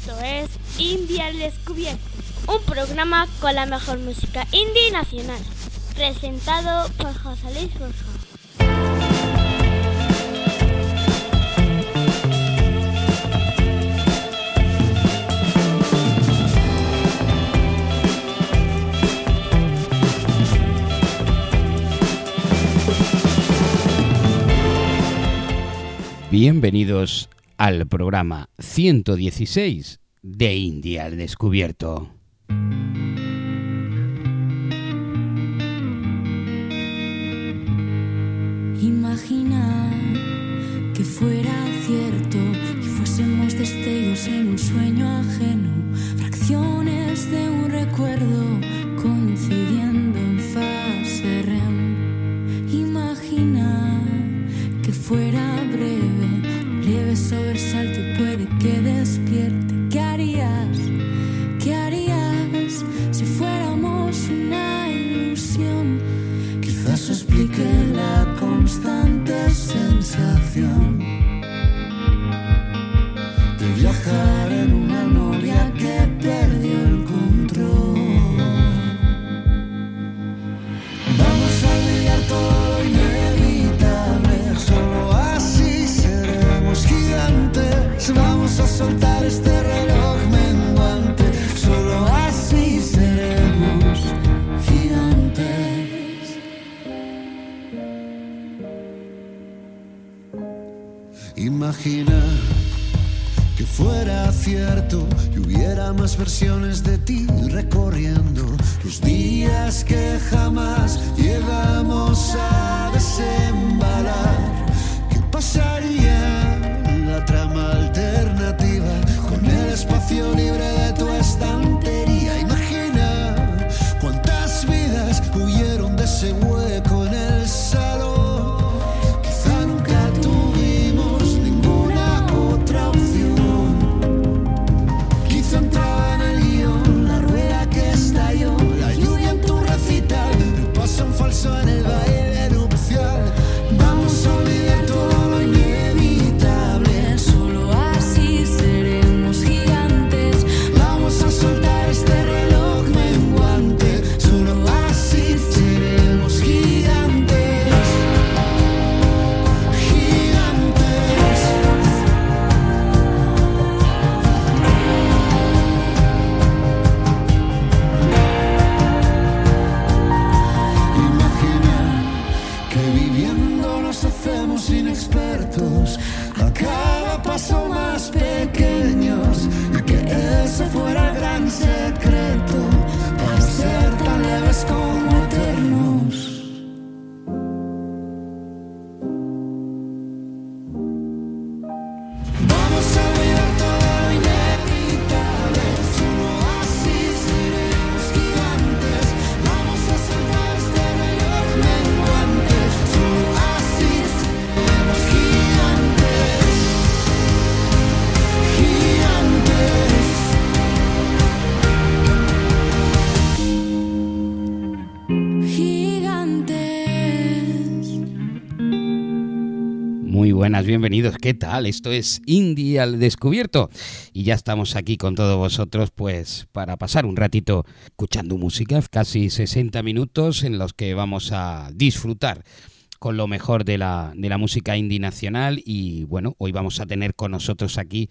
Esto es Indie al Descubierto, un programa con la mejor música indie nacional, presentado por José Luis Borja. Bienvenidos al programa 116 de India al Descubierto. Imagina que fuera cierto y fuésemos destellos en un sueño ajeno, fracciones de un recuerdo eso explique la constante y hubiera más versiones de ti recorriendo los días que buenas, bienvenidos. ¿Qué tal? Esto es Indie al Descubierto y ya estamos aquí con todos vosotros pues para pasar un ratito escuchando música, casi 60 minutos en los que vamos a disfrutar con lo mejor de la, de la música indie nacional y bueno, hoy vamos a tener con nosotros aquí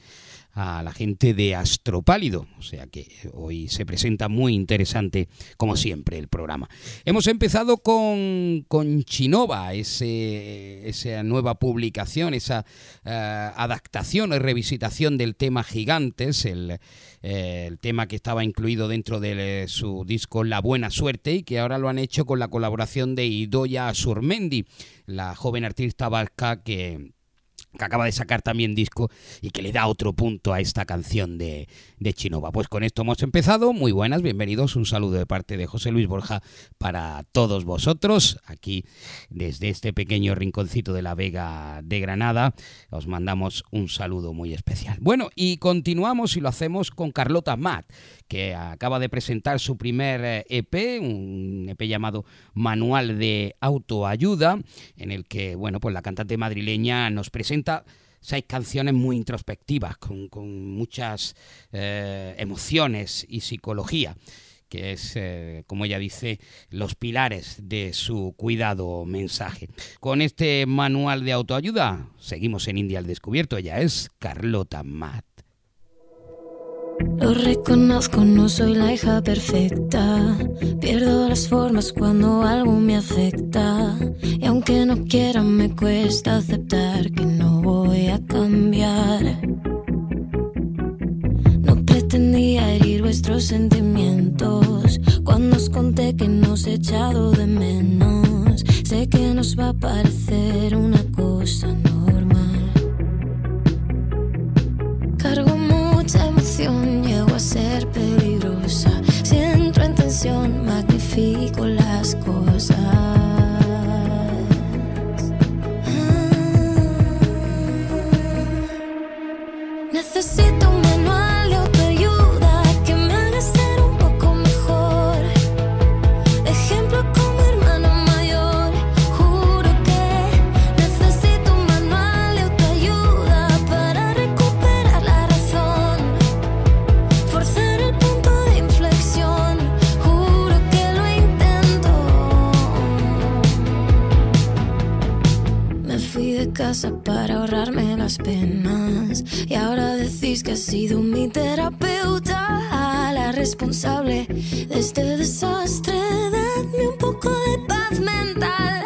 a la gente de Astropálido, o sea que hoy se presenta muy interesante como siempre el programa. Hemos empezado con, con Chinova, ese, esa nueva publicación, esa eh, adaptación y revisitación del tema Gigantes, el, eh, el tema que estaba incluido dentro de su disco La Buena Suerte y que ahora lo han hecho con la colaboración de Idoya Surmendi, la joven artista vasca que que acaba de sacar también disco y que le da otro punto a esta canción de, de Chinova. Pues con esto hemos empezado. Muy buenas, bienvenidos. Un saludo de parte de José Luis Borja para todos vosotros. Aquí, desde este pequeño rinconcito de la Vega de Granada, os mandamos un saludo muy especial. Bueno, y continuamos y lo hacemos con Carlota Matt, que acaba de presentar su primer EP, un EP llamado Manual de Autoayuda, en el que, bueno, pues la cantante madrileña nos presenta seis canciones muy introspectivas, con, muchas eh, emociones y psicología que es, eh, como ella dice, los pilares de su cuidado mensaje. Con este manual de autoayuda, seguimos en India al descubierto. Ella es Carlota Matt. Lo reconozco, no soy la hija perfecta. Pierdo las formas cuando algo me afecta. Y aunque no quiera, me cuesta aceptar que no voy a cambiar. No pretendía herir vuestros sentimientos cuando os conté que nos he echado de menos. Sé que nos va a parecer una cosa normal. Las penas. Y ahora decís que ha sido mi terapeuta la responsable de este desastre. Dadme un poco de paz mental.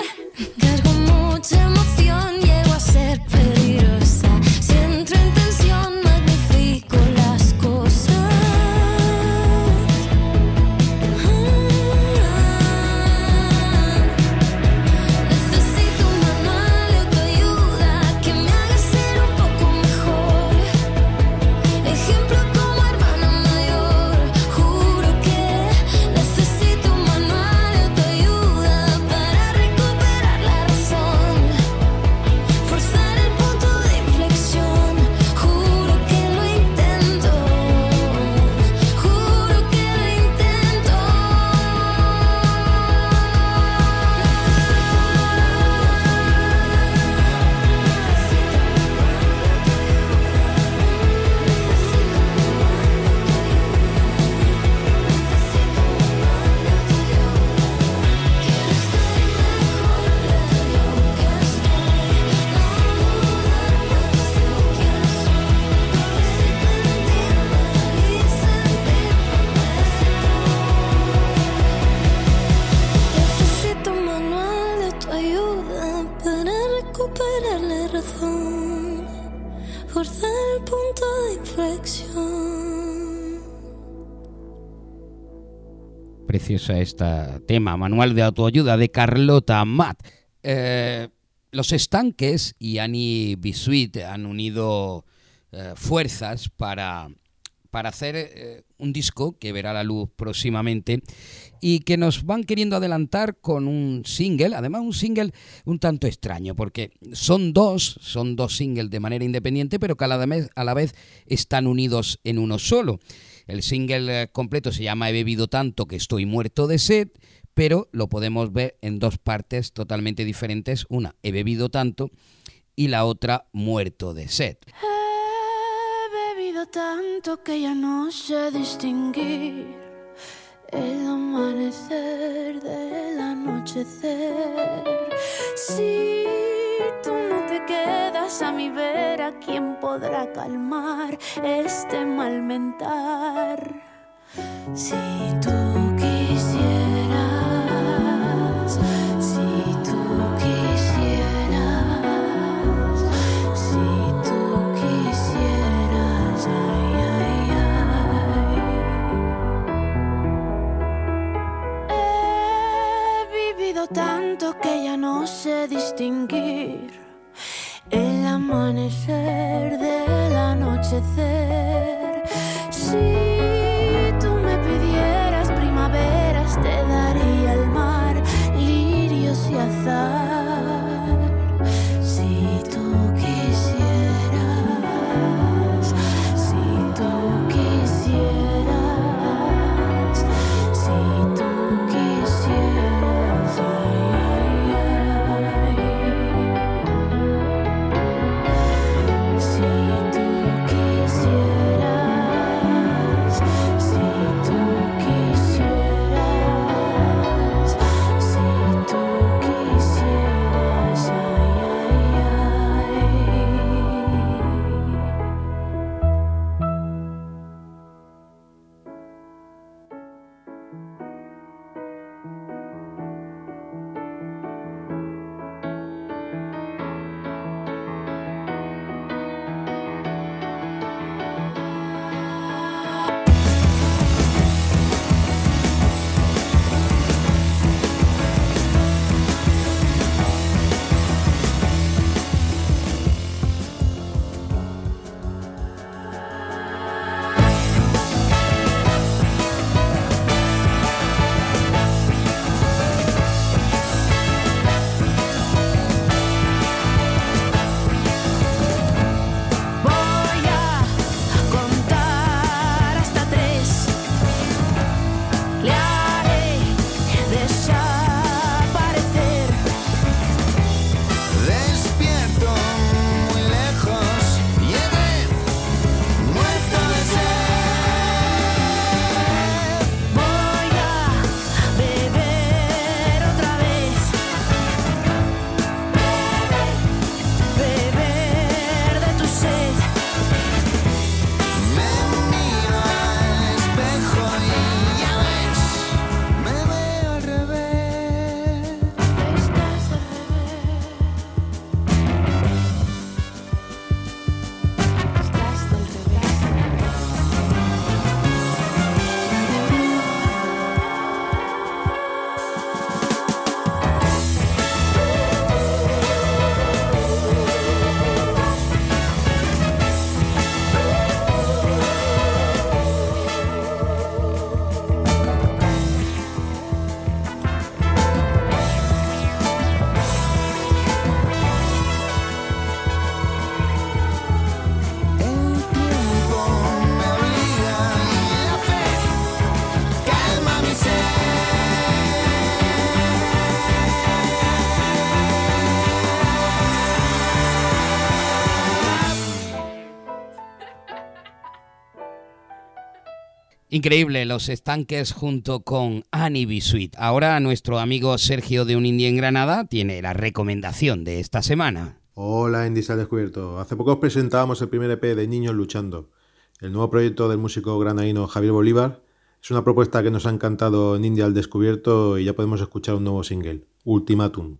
Preciosa esta tema, manual de autoayuda de Carlota Matt. Eh, los estanques y Annie Bisuit han unido eh, fuerzas para, para hacer eh, un disco que verá la luz próximamente y que nos van queriendo adelantar con un single, además un single un tanto extraño, porque son dos, son dos singles de manera independiente, pero que a la vez, a la vez están unidos en uno solo. El single eh, completo se llama He bebido tanto que estoy muerto de sed, pero lo podemos ver en dos partes totalmente diferentes. Una, he bebido tanto, y la otra, muerto de sed. He bebido tanto que ya no el amanecer del anochecer. Si tú no te quedas a mi vera, ¿quién podrá calmar este mal mentar? Si tú distinguir el amanecer del anochecer. Si tú me pidieras primaveras, te daría el mar, lirios y azar. Increíble, los estanques junto con Annie B. Sweet. Ahora nuestro amigo Sergio de Un Indie en Granada tiene la recomendación de esta semana. Hola, Indies al descubierto. Hace poco os presentábamos el primer EP de Niños Luchando, el nuevo proyecto del músico granadino Javier Bolívar. Es una propuesta que nos ha encantado en India al descubierto y ya podemos escuchar un nuevo single, Ultimatum.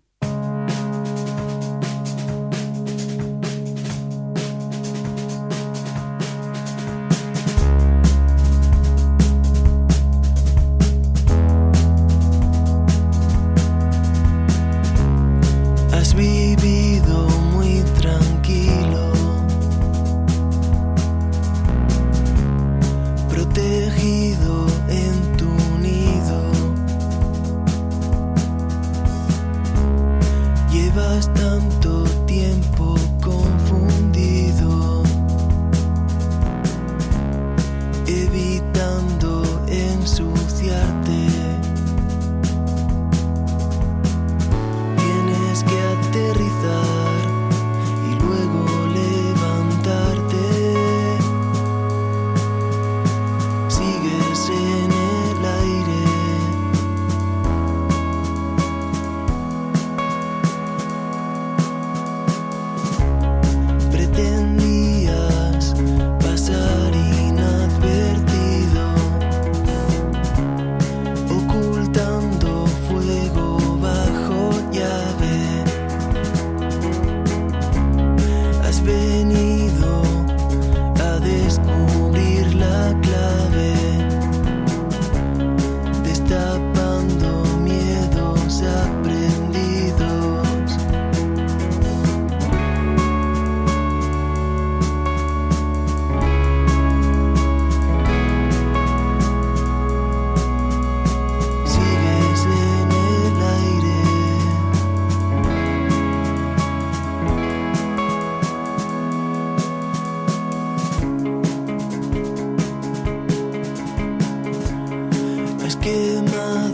just give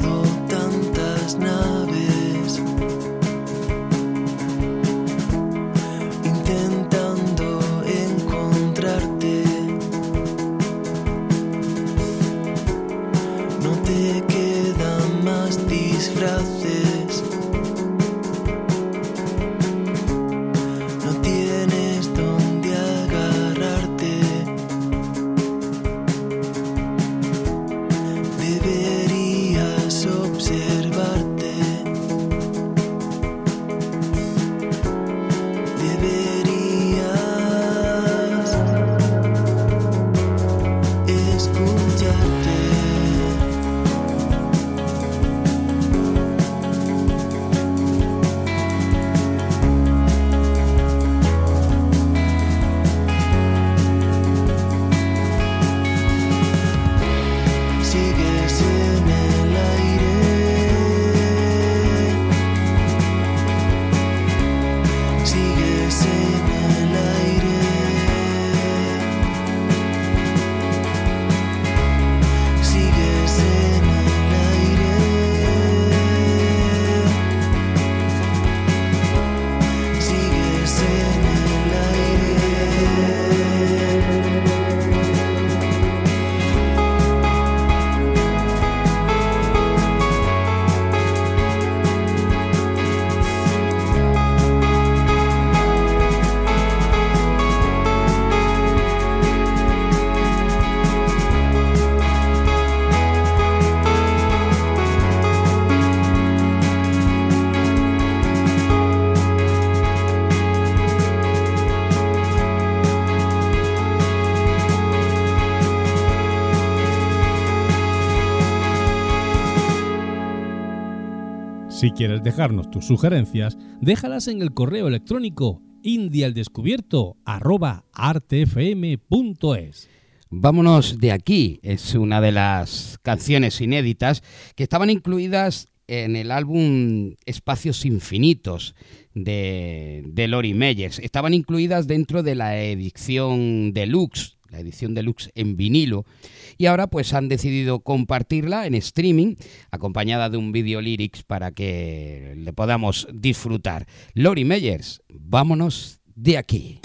Si quieres dejarnos tus sugerencias, déjalas en el correo electrónico indialdescubierto@artfm.es. Vámonos de aquí. Es una de las canciones inéditas que estaban incluidas en el álbum Espacios Infinitos de, de Lori Meyers. Estaban incluidas dentro de la edición deluxe, la edición deluxe en vinilo. Y ahora pues han decidido compartirla en streaming, acompañada de un video lyrics para que le podamos disfrutar. Lori Meyers, vámonos de aquí.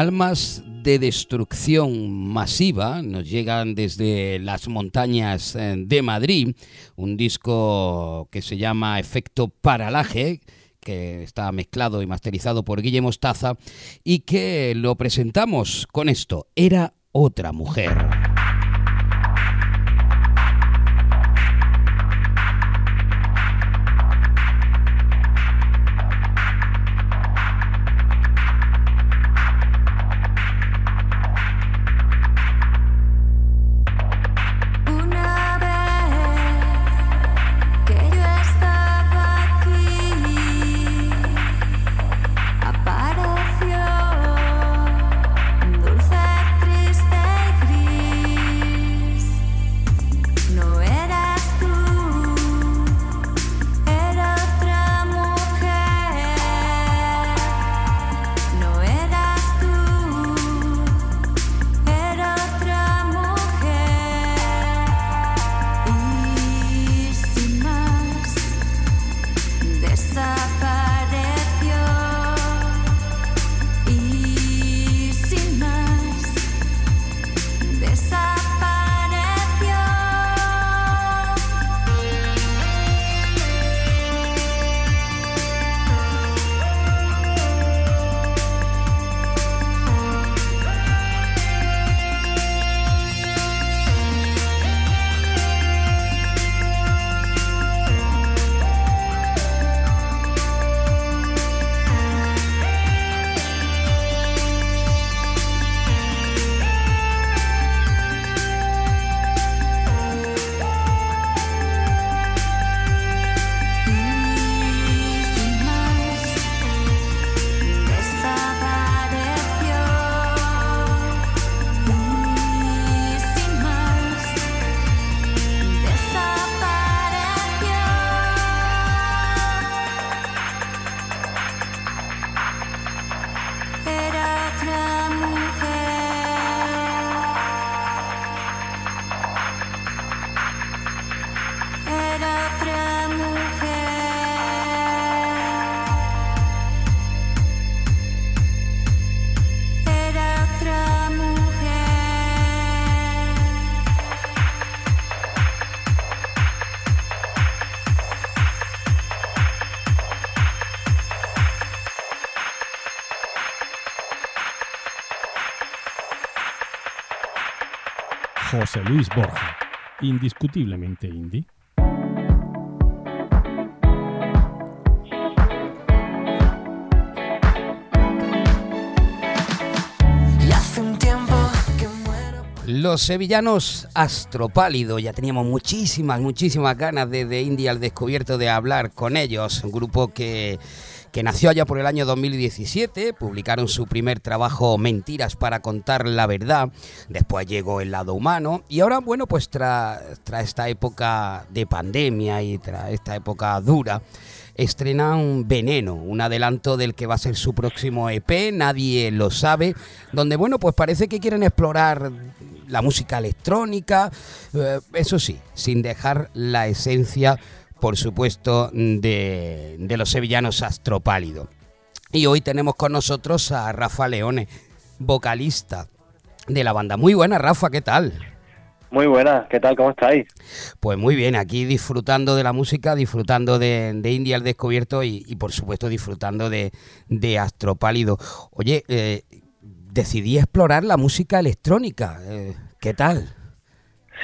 almas de destrucción masiva nos llegan desde las montañas eh, de Madrid, un disco que se llama Efecto Paralaje que está mezclado y masterizado por Guillermo Mostaza y que lo presentamos con esto, Era otra mujer. José Luis Borja, indiscutiblemente indie. Y hace un tiempo que muero. Los sevillanos Astropálido, ya teníamos muchísimas, muchísimas ganas de, de Indie al descubierto de hablar con ellos, un grupo que, que nació allá por el año 2017, publicaron su primer trabajo Mentiras para contar la verdad, después llegó El lado humano. Y ahora, bueno, pues tras tras esta época de pandemia y tras esta época dura, estrenan Veneno, un adelanto del que va a ser su próximo EP, nadie lo sabe, donde bueno, pues parece que quieren explorar la música electrónica, eh, eso sí, sin dejar la esencia, por supuesto, de, de los sevillanos Astropálido. Y hoy tenemos con nosotros a Rafa Leone, vocalista de la banda. Muy buena, Rafa, ¿qué tal? Muy buenas, ¿qué tal? ¿Cómo estáis? Pues muy bien, aquí disfrutando de la música, disfrutando de, de India al descubierto y, y, por supuesto disfrutando de, de Astropálido. Oye, eh, decidí explorar la música electrónica. eh, ¿Qué tal?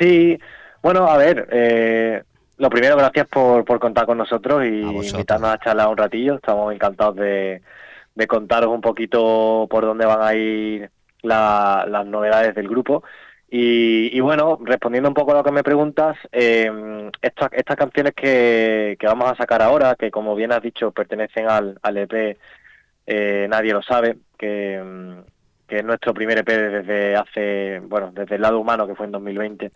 Sí, bueno, a ver, eh, lo primero, gracias por, por contar con nosotros y A invitarnos a charlar un ratillo. Estamos encantados de, de contaros un poquito por dónde van a ir la- las novedades del grupo. Y, y bueno, respondiendo un poco a lo que me preguntas, eh, estas, estas canciones que, que vamos a sacar ahora, que como bien has dicho, pertenecen al, al EP eh, Nadie lo sabe, que, que es nuestro primer EP desde hace, bueno, desde el lado humano, que fue en 2020,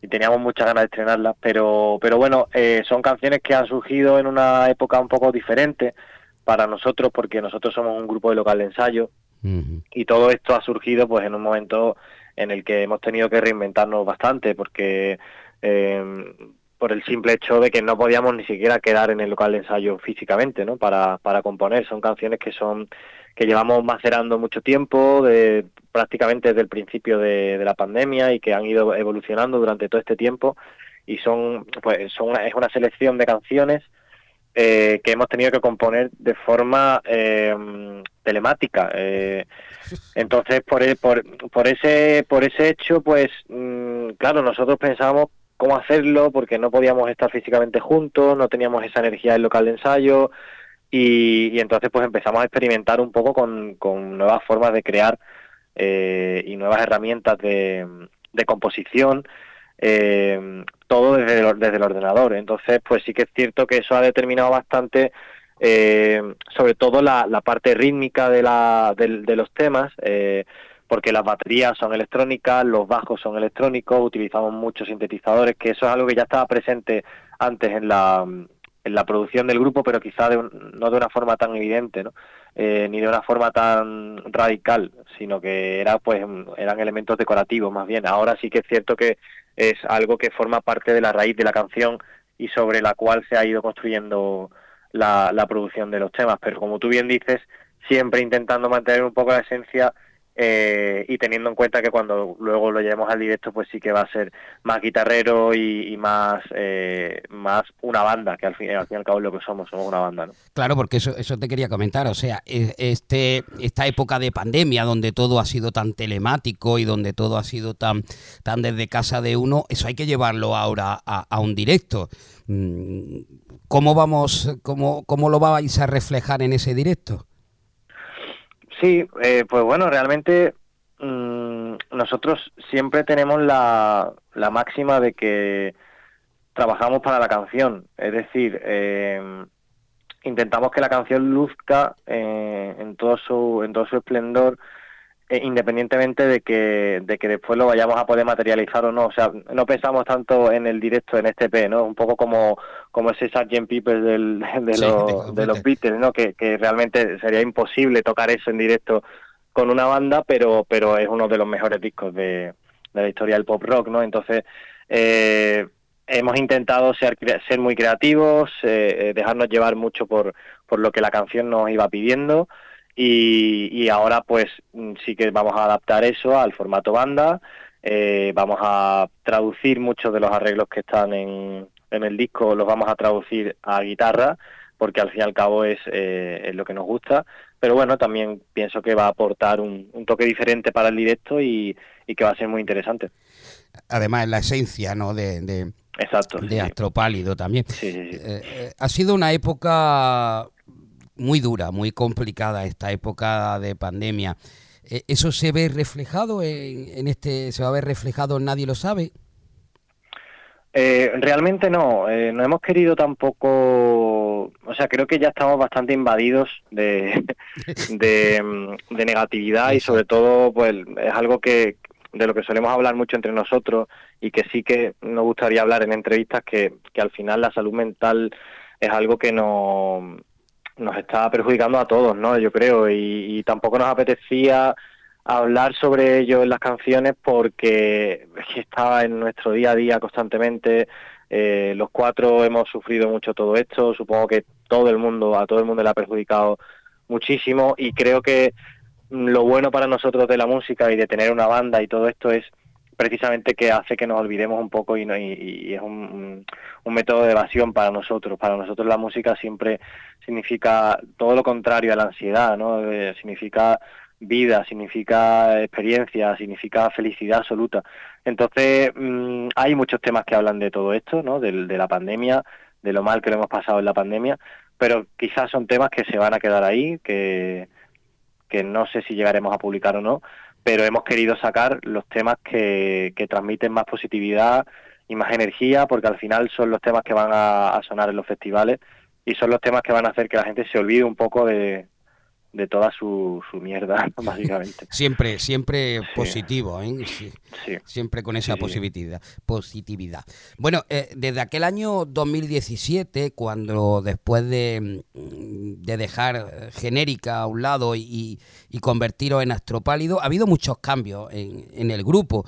y teníamos muchas ganas de estrenarlas, pero, pero bueno, eh, son canciones que han surgido en una época un poco diferente para nosotros, porque nosotros somos un grupo de local de ensayo, y todo esto ha surgido pues en un momento en el que hemos tenido que reinventarnos bastante porque eh, por el simple hecho de que no podíamos ni siquiera quedar en el local de ensayo físicamente no para, para componer. Son canciones que son que llevamos macerando mucho tiempo de prácticamente desde el principio de, la pandemia y que han ido evolucionando durante todo este tiempo y son pues una- es una selección de canciones eh, que hemos tenido que componer de forma eh, telemática. Eh, entonces, por, e- por, por ese por ese hecho, pues, mm, claro, nosotros pensábamos cómo hacerlo porque no podíamos estar físicamente juntos, no teníamos esa energía del local de ensayo y, y entonces pues empezamos a experimentar un poco con, con nuevas formas de crear eh, y nuevas herramientas de, de composición eh, todo desde el, desde el ordenador. Entonces, pues sí que es cierto que eso ha determinado bastante, eh, sobre todo la, parte rítmica de, la, del- de los temas, eh, porque las baterías son electrónicas, los bajos son electrónicos, utilizamos muchos sintetizadores, que eso es algo que ya estaba presente antes en la, en la producción del grupo, pero quizá de un- no de una forma tan evidente, ¿no? Eh, ni de una forma tan radical, sino que era pues eran elementos decorativos más bien. Ahora sí que es cierto que es algo que forma parte de la raíz de la canción y sobre la cual se ha ido construyendo la, la producción de los temas. Pero como tú bien dices, siempre intentando mantener un poco la esencia eh, y teniendo en cuenta que cuando luego lo llevemos al directo, pues sí que va a ser más guitarrero y, más eh, más una banda, que al fin, al fin y al cabo es lo que somos, somos una banda, ¿no? Claro, porque eso, eso te quería comentar. O sea, e- este, esta época de pandemia donde todo ha sido tan telemático y donde todo ha sido tan, tan desde casa de uno, eso hay que llevarlo ahora a, a un directo. Mm, ¿Cómo vamos, cómo, cómo lo vais a reflejar en ese directo? Sí, eh, pues bueno, realmente mm, nosotros siempre tenemos la, la máxima de que trabajamos para la canción, es decir, eh, intentamos que la canción luzca eh, en todo su en todo su esplendor independientemente de que de que después lo vayamos a poder materializar o no. O sea no pensamos tanto en el directo en este P no un poco como como ese Sgt. Pepper del, de, Sí, los, de- los Beatles no que, que realmente sería imposible tocar eso en directo con una banda pero pero es uno de los mejores discos de, de la historia del pop rock no entonces eh, hemos intentado ser, ser muy creativos, eh, eh, dejarnos llevar mucho por, por lo que la canción nos iba pidiendo y, y ahora pues mm, sí que vamos a adaptar eso al formato banda, eh, vamos a traducir muchos de los arreglos que están en, en el disco, los vamos a traducir a guitarra porque al fin y al cabo es, eh, es lo que nos gusta. Pero bueno, también pienso que va a aportar un, un toque diferente para el directo y, y, que va a ser muy interesante. Además, es la esencia ¿no? de, de, Exacto, de sí. Astropálido también. Sí, sí, sí. Eh, eh, ha sido una época muy dura, muy complicada, esta época de pandemia. Eh, ¿Eso se ve reflejado en, en este, se va a ver reflejado Nadie lo sabe? Eh, realmente no, eh, no hemos querido tampoco, o sea, creo que ya estamos bastante invadidos de, de, mm, de negatividad y sobre todo, pues es algo que de lo que solemos hablar mucho entre nosotros y que sí que nos gustaría hablar en entrevistas que, que al final la salud mental es algo que no, nos está perjudicando a todos, ¿no? Yo creo y, y tampoco nos apetecía hablar sobre ello en las canciones porque es que estaba en nuestro día a día constantemente. Eh, los cuatro hemos sufrido mucho todo esto. Supongo que todo el mundo, a todo el mundo le ha perjudicado muchísimo y creo que lo bueno para nosotros de la música y de tener una banda y todo esto es precisamente que hace que nos olvidemos un poco y, no, y, es un, un, método de evasión para nosotros. Para nosotros la música siempre significa todo lo contrario a la ansiedad, ¿no? Eh, significa vida, significa experiencia, significa felicidad absoluta. Entonces, mmm, hay muchos temas que hablan de todo esto, ¿no? De, de, la pandemia, de lo mal que lo hemos pasado en la pandemia, pero quizás son temas que se van a quedar ahí, que, que no sé si llegaremos a publicar o no, pero hemos querido sacar los temas que, que transmiten más positividad y más energía, porque al final son los temas que van a, a sonar en los festivales y son los temas que van a hacer que la gente se olvide un poco de, de toda su, su mierda, básicamente. Siempre, siempre sí. positivo, ¿eh? Sí. Sí. Siempre con esa positividad. positividad. Bueno, eh, desde aquel año 2017, cuando después de, de dejar genérica a un lado y, y, convertiros en astropálido, ha habido muchos cambios en, en el grupo.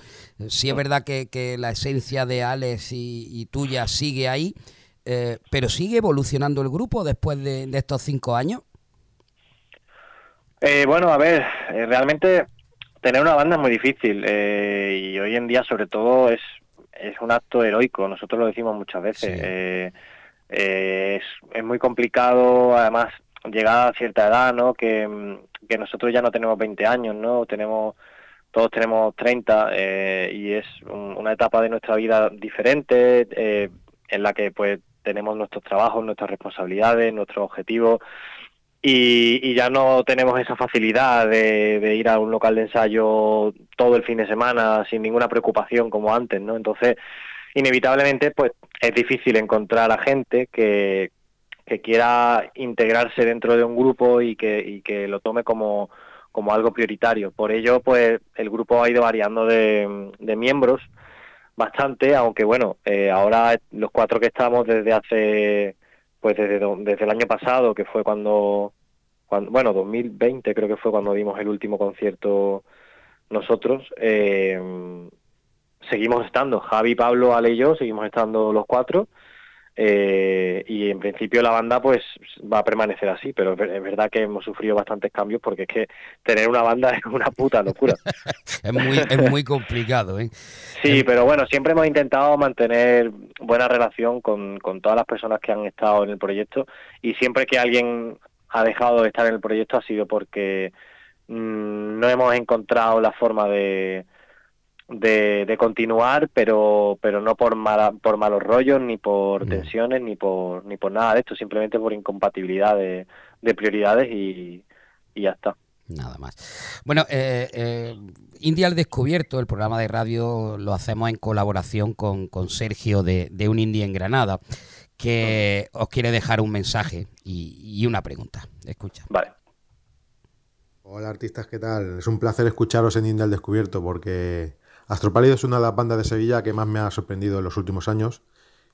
Sí es verdad que, que, la esencia de Alex y, y tuya sigue ahí, eh, pero ¿sigue evolucionando el grupo después de, de estos cinco años? Eh, bueno, a ver, eh, realmente tener una banda es muy difícil eh, y hoy en día sobre todo es, es un acto heroico, nosotros lo decimos muchas veces. Sí. Eh, es, es, muy complicado, además, llegar a cierta edad, ¿no? Que, que, nosotros ya no tenemos 20 años, ¿no? Tenemos, todos tenemos 30 y es un, una etapa de nuestra vida diferente en la que pues tenemos nuestros trabajos, nuestras responsabilidades, nuestros objetivos y, y, ya no tenemos esa facilidad de, de, ir a un local de ensayo todo el fin de semana sin ninguna preocupación como antes, ¿no? Entonces, inevitablemente, pues es difícil encontrar a gente que, que quiera integrarse dentro de un grupo y que, y que lo tome como, como algo prioritario. Por ello, pues el grupo ha ido variando de, de miembros bastante, aunque bueno, eh, ahora los cuatro que estamos desde hace pues desde, desde el año pasado, que fue cuando, bueno, 2020 creo que fue cuando dimos el último concierto nosotros, eh, seguimos estando, Javi, Pablo, Ale y yo, seguimos estando los cuatro, eh, y en principio la banda pues va a permanecer así, pero es verdad que hemos sufrido bastantes cambios porque es que tener una banda es una puta locura. es, muy, es muy complicado, ¿eh? Sí, pero bueno, siempre hemos intentado mantener buena relación con, con todas las personas que han estado en el proyecto y siempre que alguien ha dejado de estar en el proyecto ha sido porque mmm, no hemos encontrado la forma de de, de, continuar, pero pero no por mala, por malos rollos, ni por tensiones, ni por ni por nada de esto, simplemente por incompatibilidad de, de prioridades y, y, ya está. Nada más. Bueno, eh, eh, India al Descubierto, el programa de radio, lo hacemos en colaboración con, con Sergio de, de, Un Indie en Granada, que os quiere dejar un mensaje y, y una pregunta. Escucha. Vale. Hola artistas, ¿qué tal? Es un placer escucharos en India al Descubierto porque Astropálido es una de las bandas de Sevilla que más me ha sorprendido en los últimos años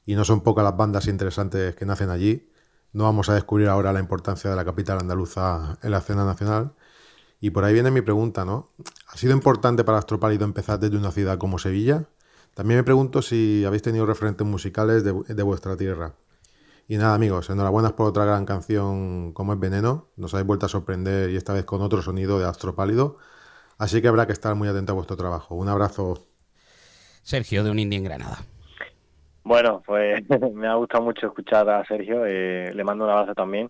y no son pocas las bandas interesantes que nacen allí. No vamos a descubrir ahora la importancia de la capital andaluza en la escena nacional. Y por ahí viene mi pregunta, ¿no? ¿Ha sido importante para Astropálido empezar desde una ciudad como Sevilla? También me pregunto si habéis tenido referentes musicales de, vuestra tierra. Y nada, amigos, enhorabuena por otra gran canción como es Veneno. Nos habéis vuelto a sorprender y esta vez con otro sonido de Astropálido. Así que habrá que estar muy atento a vuestro trabajo. Un abrazo. Sergio de Un Indie en Granada. Bueno, pues me ha gustado mucho escuchar a Sergio, eh, le mando un abrazo también.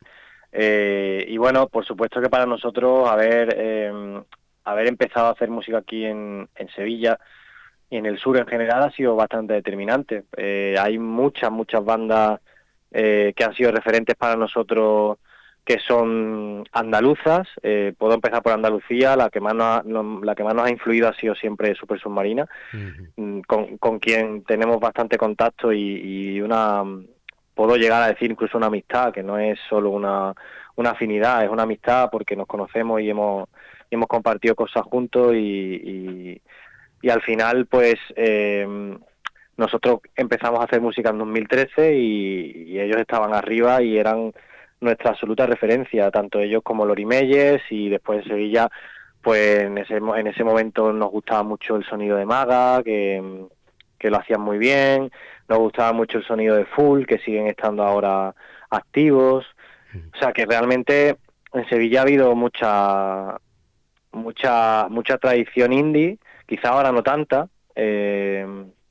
Eh, y bueno, por supuesto que para nosotros haber, eh, haber empezado a hacer música aquí en, en Sevilla y en el sur en general ha sido bastante determinante. Eh, hay muchas, muchas bandas eh, que han sido referentes para nosotros que son andaluzas. Eh, puedo empezar por Andalucía, la que más nos ha, no- la que más nos ha influido ha sido siempre Super Submarina, mm, con, con quien tenemos bastante contacto y, y una puedo llegar a decir incluso una amistad, que no es solo una, una afinidad, es una amistad porque nos conocemos y hemos, y hemos compartido cosas juntos y, y, y al final pues eh, nosotros empezamos a hacer música en 2013 y, y ellos estaban arriba y eran nuestra absoluta referencia, tanto ellos como Lori Meyers y después en Sevilla, pues en ese, en ese momento nos gustaba mucho el sonido de Maga, que, que lo hacían muy bien, nos gustaba mucho el sonido de Full, que siguen estando ahora activos, o sea que realmente en Sevilla ha habido mucha mucha mucha tradición indie, quizá ahora no tanta, eh,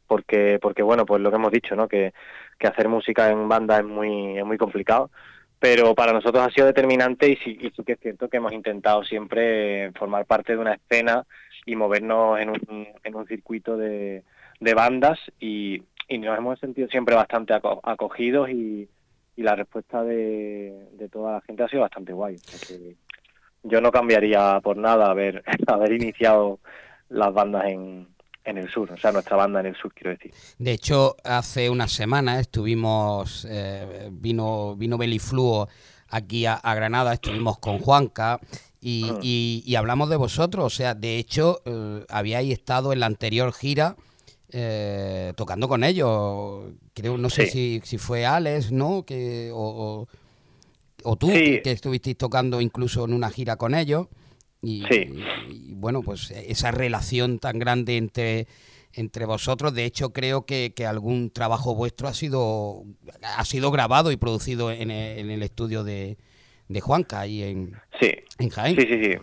porque porque bueno pues lo que hemos dicho, ¿no? Que, que hacer música en banda es muy es muy complicado, pero para nosotros ha sido determinante y sí, y sí que es cierto que hemos intentado siempre formar parte de una escena y movernos en un, en un circuito de, de bandas y, y nos hemos sentido siempre bastante aco- acogidos y, y la respuesta de, de toda la gente ha sido bastante guay. Yo no cambiaría por nada haber, haber iniciado las bandas en, en el sur, o sea, nuestra banda en el sur, quiero decir. De hecho, hace unas semanas estuvimos, eh, vino, vino Belifluo aquí a, a Granada, estuvimos con Juanca y, Ah. y- y hablamos de vosotros. O sea, de hecho, eh, habíais estado en la anterior gira eh, tocando con ellos. Creo, no sé si, si fue Alex, ¿no? Que, o, o- o tú, Sí. que, que estuvisteis tocando incluso en una gira con ellos. Y, Sí. y, bueno, pues esa relación tan grande entre, entre vosotros. De hecho, creo que, que algún trabajo vuestro ha sido, ha sido grabado y producido en el, en el estudio de, de Juanca ahí en, Sí, en Jaén. Sí, sí, sí.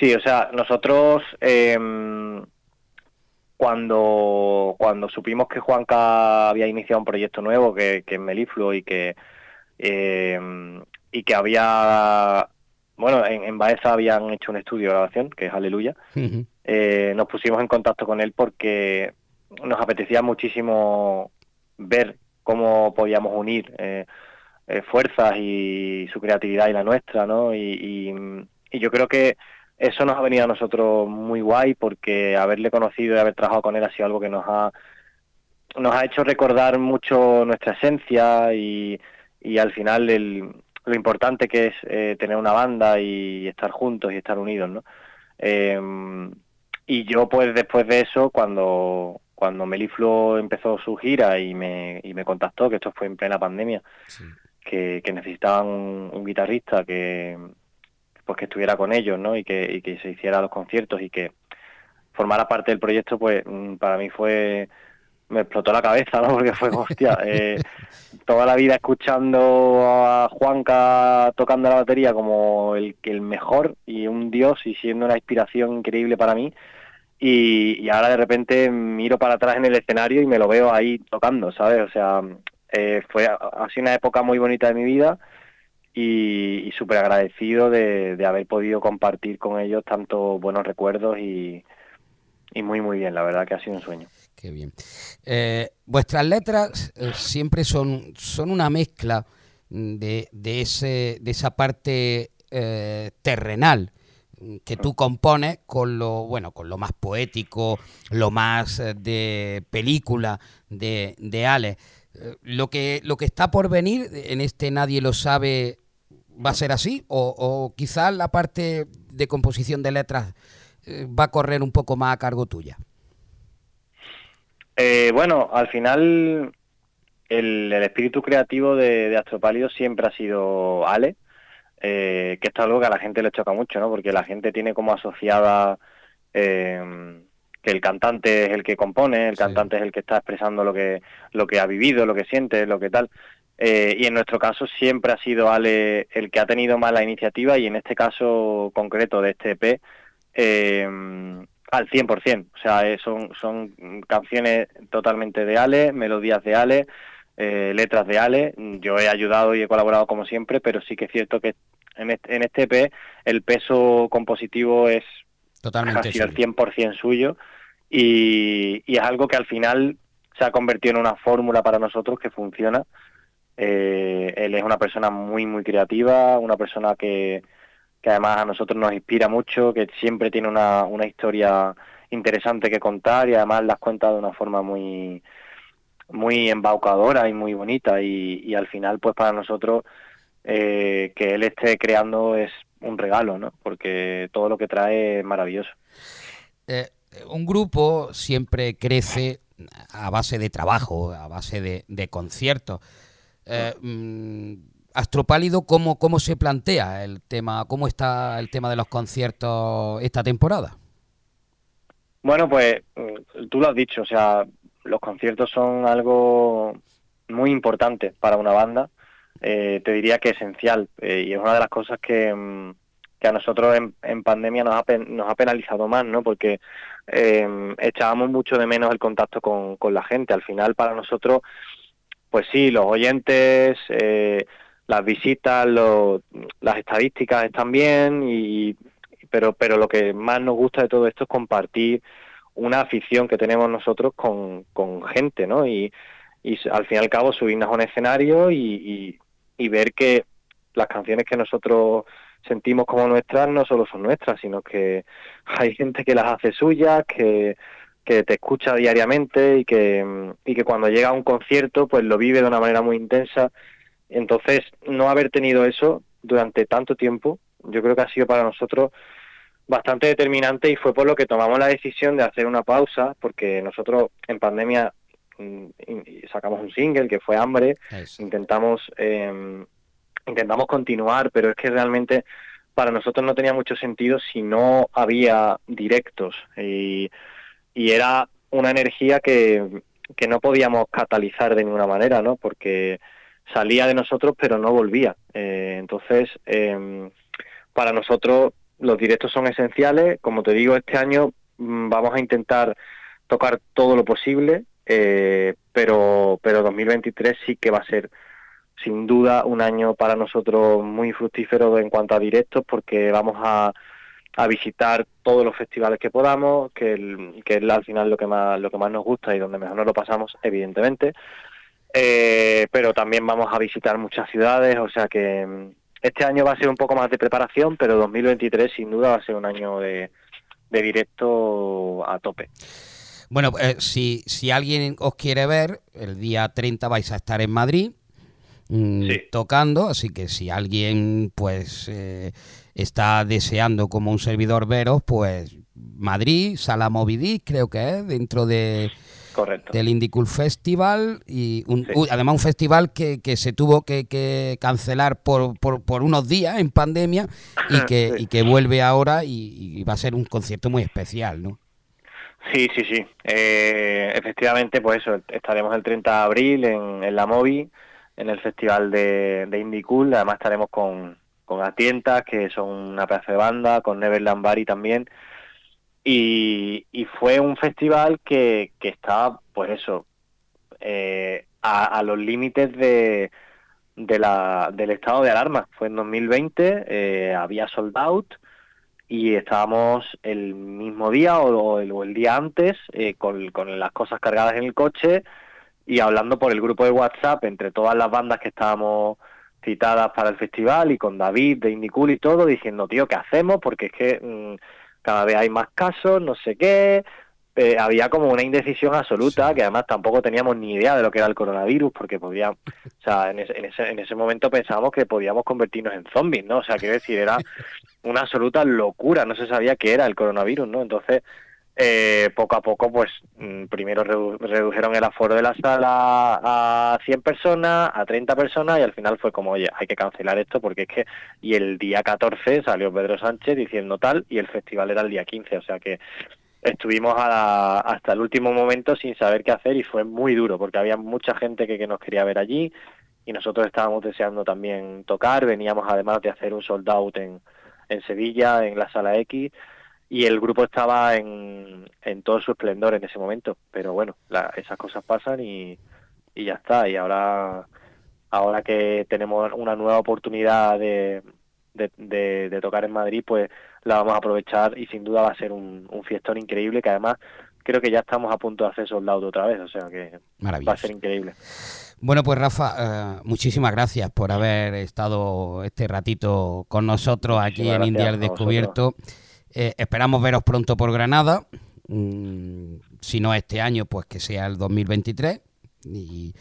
Sí, o sea, nosotros em, cuando, cuando supimos que Juanca había iniciado un proyecto nuevo, que, que es Melifluo, y que, em, y que había, bueno, en, en Baeza habían hecho un estudio de grabación, que es Aleluya, eh, nos pusimos en contacto con él porque nos apetecía muchísimo ver cómo podíamos unir eh, eh, fuerzas y su creatividad y la nuestra, ¿no? Y, y- y yo creo que eso nos ha venido a nosotros muy guay porque haberle conocido y haber trabajado con él ha sido algo que nos ha nos ha hecho recordar mucho nuestra esencia y, y al final el, lo importante que es eh, tener una banda y estar juntos y estar unidos, ¿no? Eh, y yo pues después de eso, cuando, cuando Melifluo empezó su gira y me, y me contactó, que esto fue en plena pandemia, Sí. que, que necesitaban un, un guitarrista que pues que estuviera con ellos, ¿no? Y que, y que se hiciera los conciertos y que formara parte del proyecto, pues mm, para mí fue me explotó la cabeza, ¿no? Porque fue, hostia, eh, toda la vida escuchando a Juanca tocando la batería como el que el mejor y un dios y siendo una inspiración increíble para mí. Y, y ahora de repente miro para atrás en el escenario y me lo veo ahí tocando, ¿sabes? O sea, eh, fue sido una época muy bonita de mi vida y, y súper agradecido de, de haber podido compartir con ellos tantos buenos recuerdos y muy muy bien, la verdad que ha sido un sueño. Qué bien. Eh, vuestras letras eh, siempre son, son una mezcla mm, de, de, ese, de esa parte eh, terrenal mm, que tú compones con lo bueno con lo más poético lo más de película de, de Ale lo que lo que está por venir en este nadie lo sabe va a ser así o, o quizás la parte de composición de letras va a correr un poco más a cargo tuya Eh, bueno, al final el, el espíritu creativo de, de Astropálido siempre ha sido Ale, eh, que es algo que a la gente le choca mucho, ¿no? Porque la gente tiene como asociada eh, que el cantante es el que compone, el Sí. cantante es el que está expresando lo que, lo que ha vivido, lo que siente, lo que tal. Eh, y en nuestro caso siempre ha sido Ale el que ha tenido más la iniciativa y en este caso concreto de este EP, eh, al 100%. O sea, eh, son, son canciones totalmente de Ale, melodías de Ale, eh, letras de Ale. Yo he ayudado y he colaborado como siempre, pero sí que es cierto que en este, en este EP el peso compositivo es Totalmente casi al suyo. 100% suyo y, y es algo que al final se ha convertido en una fórmula para nosotros que funciona. Eh, él es una persona muy, muy creativa, una persona que, además a nosotros nos inspira mucho, que siempre tiene una, una historia interesante que contar y además las cuenta de una forma muy muy embaucadora y muy bonita y, al final pues para nosotros eh, que él esté creando es un regalo, ¿no? Porque todo lo que trae es maravilloso. Eh, un grupo siempre crece a base de trabajo, a base de, de conciertos. Eh, mm, Astropálido, ¿cómo, ¿cómo se plantea el tema? ¿Cómo está el tema de los conciertos esta temporada? Bueno, pues mm, tú lo has dicho, o sea, los conciertos son algo muy importante para una banda, eh, te diría que esencial, eh, y es una de las cosas que, mm, que a nosotros en, en pandemia nos ha, pen- nos ha penalizado más, ¿no? Porque eh, echábamos mucho de menos el contacto con, con la gente. Al final, para nosotros, pues sí, los oyentes, eh, las visitas, lo- las estadísticas están bien, y, pero, pero lo que más nos gusta de todo esto es compartir una afición que tenemos nosotros con, con gente, ¿no? Y, y al fin y al cabo subirnos a un escenario y, y, y ver que las canciones que nosotros sentimos como nuestras no solo son nuestras, sino que hay gente que las hace suyas, que, que te escucha diariamente y que, y que cuando llega a un concierto pues lo vive de una manera muy intensa. Entonces, no haber tenido eso durante tanto tiempo, yo creo que ha sido para nosotros bastante determinante y fue por lo que tomamos la decisión de hacer una pausa, porque nosotros en pandemia mm, sacamos un single que fue Hambre, Eso. intentamos eh, intentamos continuar, pero es que realmente para nosotros no tenía mucho sentido si no había directos y, y era una energía que, que no podíamos catalizar de ninguna manera, ¿no? Porque salía de nosotros pero no volvía. Eh, entonces, eh, para nosotros los directos son esenciales. Como te digo, este año mm, vamos a intentar tocar todo lo posible, eh, pero, pero 2023 sí que va a ser sin duda un año para nosotros muy fructífero en cuanto a directos porque vamos a, a visitar todos los festivales que podamos, que, el- que es al final lo que más lo que más nos gusta y donde mejor nos lo pasamos, evidentemente. Eh, pero también vamos a visitar muchas ciudades, o sea que mm, este año va a ser un poco más de preparación, pero 2023 sin duda va a ser un año de, de directo a tope. Bueno, eh, si, si alguien os quiere ver, el día 30 vais a estar en Madrid mm, Sí. tocando, así que si alguien pues eh, está deseando como un servidor veros, pues Madrid, Sala Movidí, creo que es, dentro de, Correcto. del Indie Cool Festival y un- Sí. además un festival que, que se tuvo que, que cancelar por, por, por unos días en pandemia y que, Sí. y que vuelve ahora y, y va a ser un concierto muy especial, ¿no? Sí, sí, sí. Eh, efectivamente, pues eso, estaremos el 30 de abril en, en la Movi, en el festival de, de Indie Cool. Además estaremos con, con Atientas, que son una pedazo de banda, con Neverland Bari también. Y, fue un festival que, que estaba, pues eso, eh, a, los límites de, del estado de alarma. Fue en 2020, eh, había sold out y estábamos el mismo día o, el, día antes eh, con, las cosas cargadas en el coche y hablando por el grupo de WhatsApp entre todas las bandas que estábamos citadas para el festival y con David de Indie Cool y todo diciendo, tío, ¿qué hacemos? Porque es que mm, cada vez hay más casos, no sé qué. Eh, había como una indecisión absoluta, Sí. que además tampoco teníamos ni idea de lo que era el coronavirus, porque podía, o sea, en ese, en ese, en ese momento pensábamos que podíamos convertirnos en zombies, ¿no? O sea, quiero decir, era una absoluta locura, no se sabía qué era el coronavirus, ¿no? Entonces, eh, poco a poco, pues mm, primero redu- redujeron el aforo de la sala a 100 personas, a 30 personas, y al final fue como, oye, hay que cancelar esto porque es que, y el día 14 salió Pedro Sánchez diciendo tal, y el festival era el día 15, o sea que estuvimos a la- hasta el último momento sin saber qué hacer y fue muy duro porque había mucha gente que, que nos quería ver allí y nosotros estábamos deseando también tocar, veníamos además de hacer un sold out en Sevilla, en la sala X, y el grupo estaba en, en todo su esplendor en ese momento, pero bueno, la- esas cosas pasan y, y ya está. Y ahora, ahora que tenemos una nueva oportunidad de, de, de- de tocar en Madrid, pues la vamos a aprovechar y sin duda va a ser un, un fiestón increíble que además creo que ya estamos a punto de hacer sold out otra vez, o sea que va a ser increíble. Bueno, pues Rafa, eh, muchísimas gracias por haber estado este ratito con nosotros aquí Muchísimas en gracias India al a Descubierto. Eh, esperamos veros pronto por Granada. Mm, si no este año, pues que sea el 2023. Y,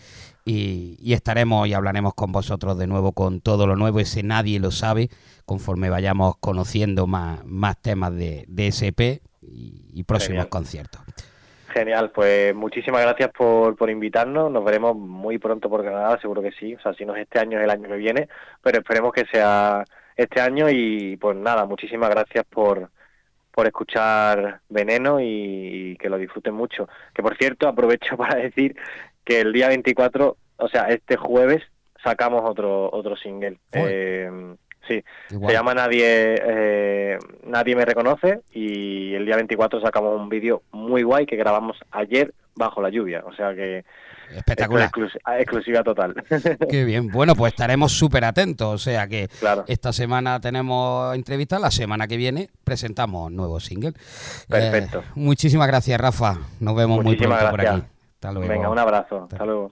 y- y estaremos y hablaremos con vosotros de nuevo con todo lo nuevo. Ese nadie lo sabe conforme vayamos conociendo más, más temas de, de SP y, y próximos Genial. conciertos. Genial, pues muchísimas gracias por, por invitarnos. Nos veremos muy pronto por Granada, seguro que sí. O sea, si no es este año, es el año que viene, pero esperemos que sea este año. Y pues nada, muchísimas gracias por, por escuchar Veneno y, que lo disfruten mucho. Que por cierto, aprovecho para decir que el día 24, o sea, este jueves, sacamos otro otro single. Eh, sí, se llama Nadie eh, Nadie me reconoce y el día 24 sacamos un vídeo muy guay que grabamos ayer bajo la lluvia, o sea que es Espectacular. exclus- exclusiva total. Qué bien. Bueno, pues estaremos súper atentos. O sea que claro. esta semana tenemos entrevista, la semana que viene presentamos nuevo single. Perfecto. Eh, muchísimas gracias, Rafa. Nos vemos muy pronto por aquí. Hasta luego. Venga, un abrazo. Hasta Hasta luego.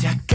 Se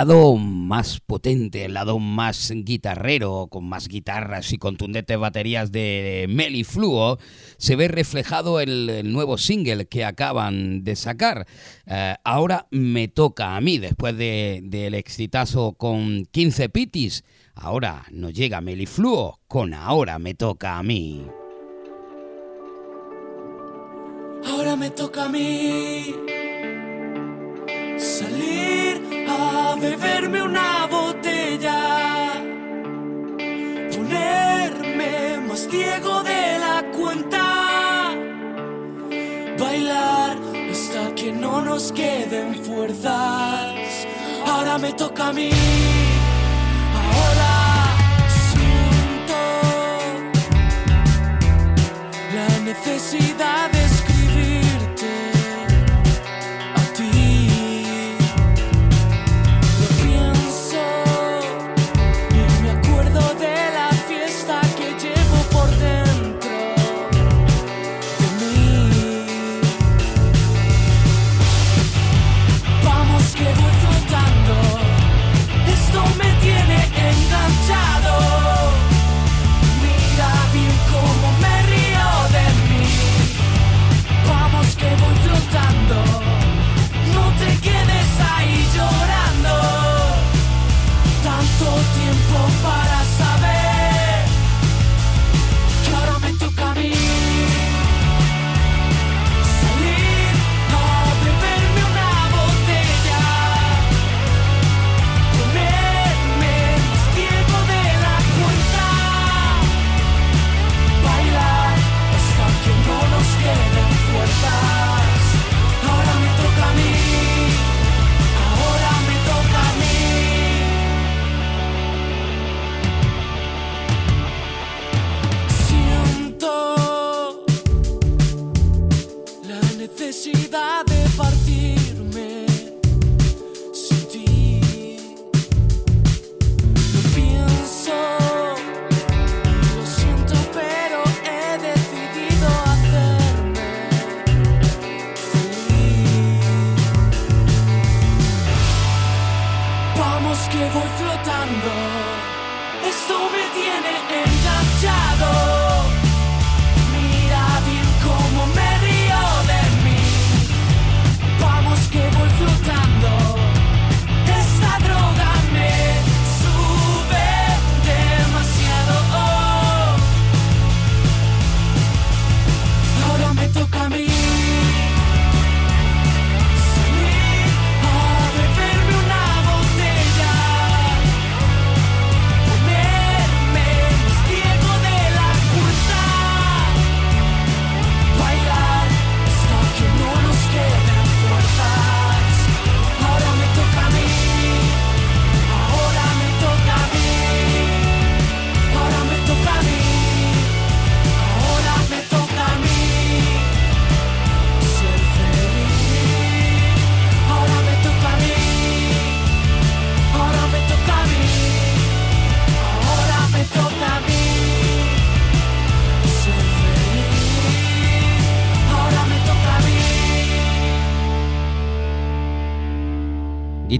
lado más potente, el lado más guitarrero, con más guitarras y contundentes baterías de Melifluo, se ve reflejado en el nuevo single que acaban de sacar. Eh, ahora me toca a mí, después de- del exitazo con 15 pitis. Ahora nos llega Melifluo con Ahora me toca a mí. Ahora me toca a mí salir a beberme una botella, ponerme más ciego de la cuenta, bailar hasta que no nos queden fuerzas. Ahora me toca a mí. Ahora siento la necesidad necesidades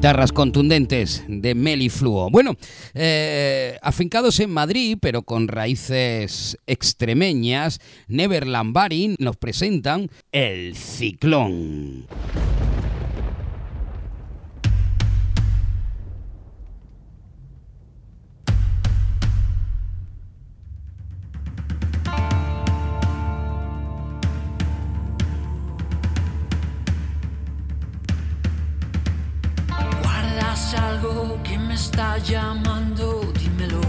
guitarras contundentes de Melifluo. Bueno, eh, afincados en Madrid, pero con raíces extremeñas, Neverland Barin nos presentan El Ciclón. me está llamando, dímelo.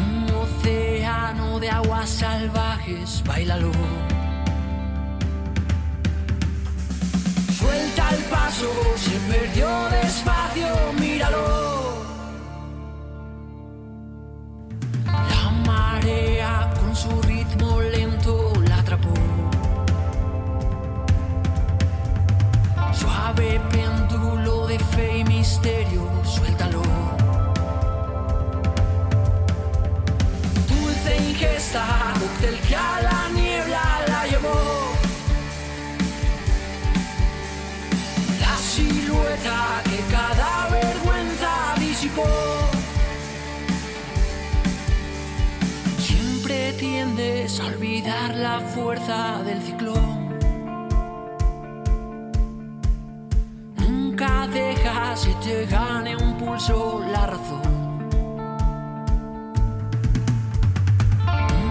Un océano de aguas salvajes, bailalo. Suelta el paso, se perdió despacio, míralo. La marea con su ritmo le Ave péndulo de fe y misterio, suéltalo. Dulce ingesta, cóctel que a la niebla la llevó. La silueta que cada vergüenza disipó. Siempre tiendes a olvidar la fuerza del ciclón. la dejas y te gane un pulso la razón.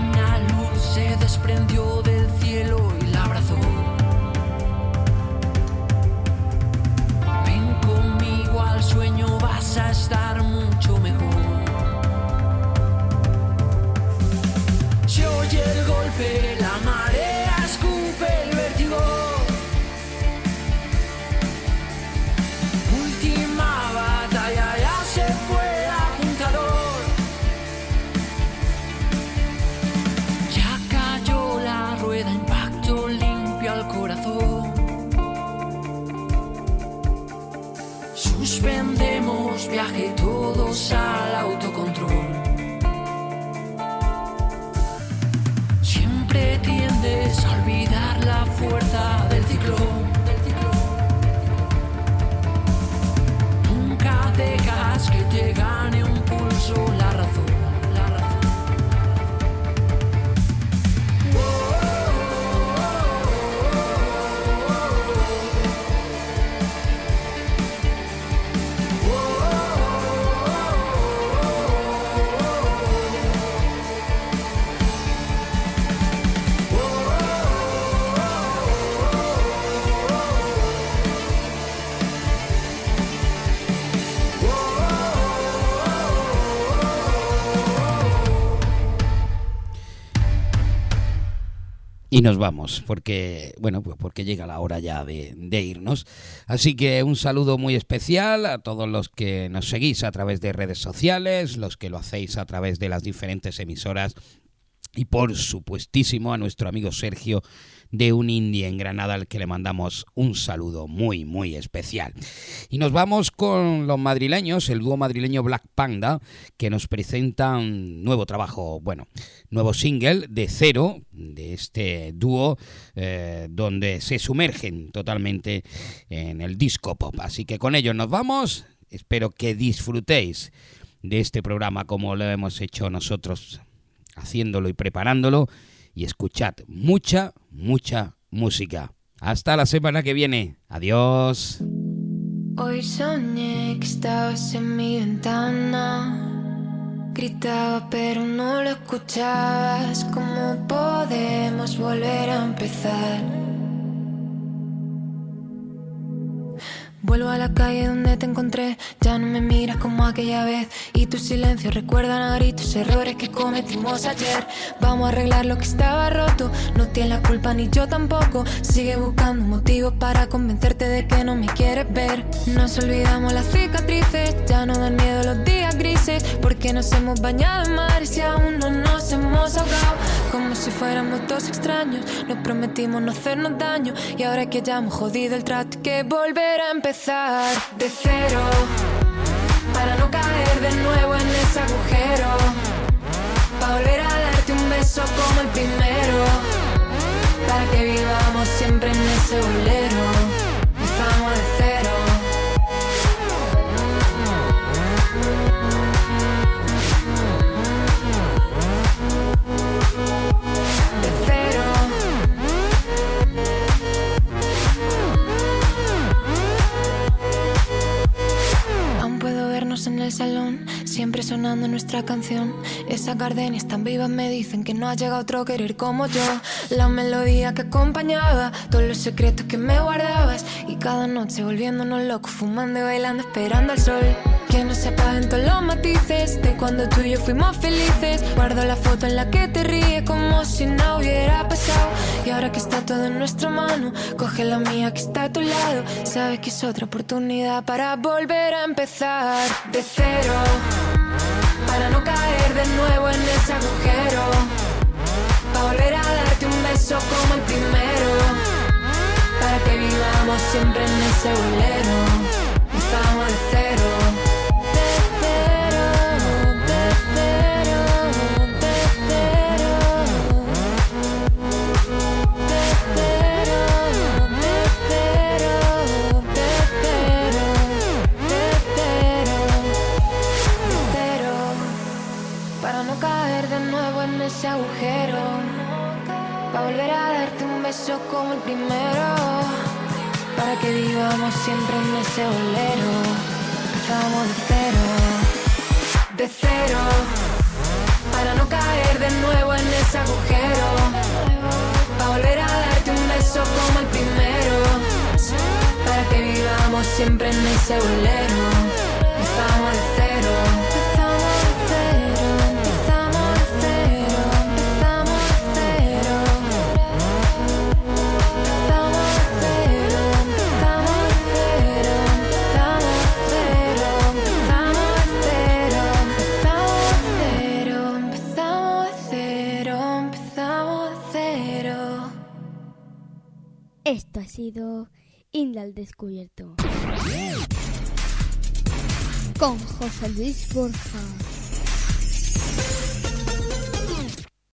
Una luz se desprendió del cielo y la abrazó. Ven conmigo al sueño, vas a estar mucho mejor. Nos vamos, porque, bueno, pues porque llega la hora ya de, de irnos. Así que un saludo muy especial a todos los que nos seguís a través de redes sociales, los que lo hacéis a través de las diferentes emisoras y por supuestísimo a nuestro amigo Sergio de un indie en Granada al que le mandamos un saludo muy muy especial. Y nos vamos con los madrileños, el dúo madrileño Black Panda, que nos presenta un nuevo trabajo, bueno, nuevo single de cero de este dúo eh, donde se sumergen totalmente en el disco pop. Así que con ellos nos vamos, espero que disfrutéis de este programa como lo hemos hecho nosotros haciéndolo y preparándolo y escuchad mucha, mucha música. Hasta la semana que viene. Adiós. Hoy soñé que estabas en mi ventana. Gritaba pero no lo escuchabas. ¿Cómo podemos volver a empezar? Vuelvo a la calle donde te encontré, ya no me miras como aquella vez y tus silencios recuerdan a gritos errores que cometimos ayer. Vamos a arreglar lo que estaba roto, no tienes la culpa ni yo tampoco. Sigue buscando motivos para convencerte de que no me quieres ver. Nos olvidamos las cicatrices, ya no dan miedo los días grises, porque nos hemos bañado en mares y aún no nos hemos ahogado. Como si fuéramos dos extraños, nos prometimos no hacernos daño y ahora que ya hemos jodido el trato que volver a empezar de cero para no caer de nuevo en ese agujero. Para volver a darte un beso como el primero. Para que vivamos siempre en ese bolero. Salón, siempre sonando nuestra canción. Esas gardenias tan vivas me dicen que no ha llegado otro querer como yo. La melodía que acompañaba, todos los secretos que me guardabas. Y cada noche volviéndonos locos, fumando y bailando, esperando al sol. Que no se apaguen todos los matices de cuando tú y yo fuimos felices. Guardo la foto en la que te ríes como si no hubiera pasado. Y ahora que está todo en nuestra mano, coge la mía que está a tu lado. Sabes que es otra oportunidad para volver a empezar de cero. Para no caer de nuevo en ese agujero. Para volver a darte un beso como el primero. Para que vivamos siempre en ese bolero. Empezamos de cero. Ese agujero. Para volver a darte un beso como el primero. Para que vivamos siempre en ese bolero. Empezamos de cero. De cero. Para no caer de nuevo en ese agujero. Para volver a darte un beso como el primero. Para que vivamos siempre en ese bolero. Empezamos de cero. Ha sido Inda al descubierto. con José Luis Borja.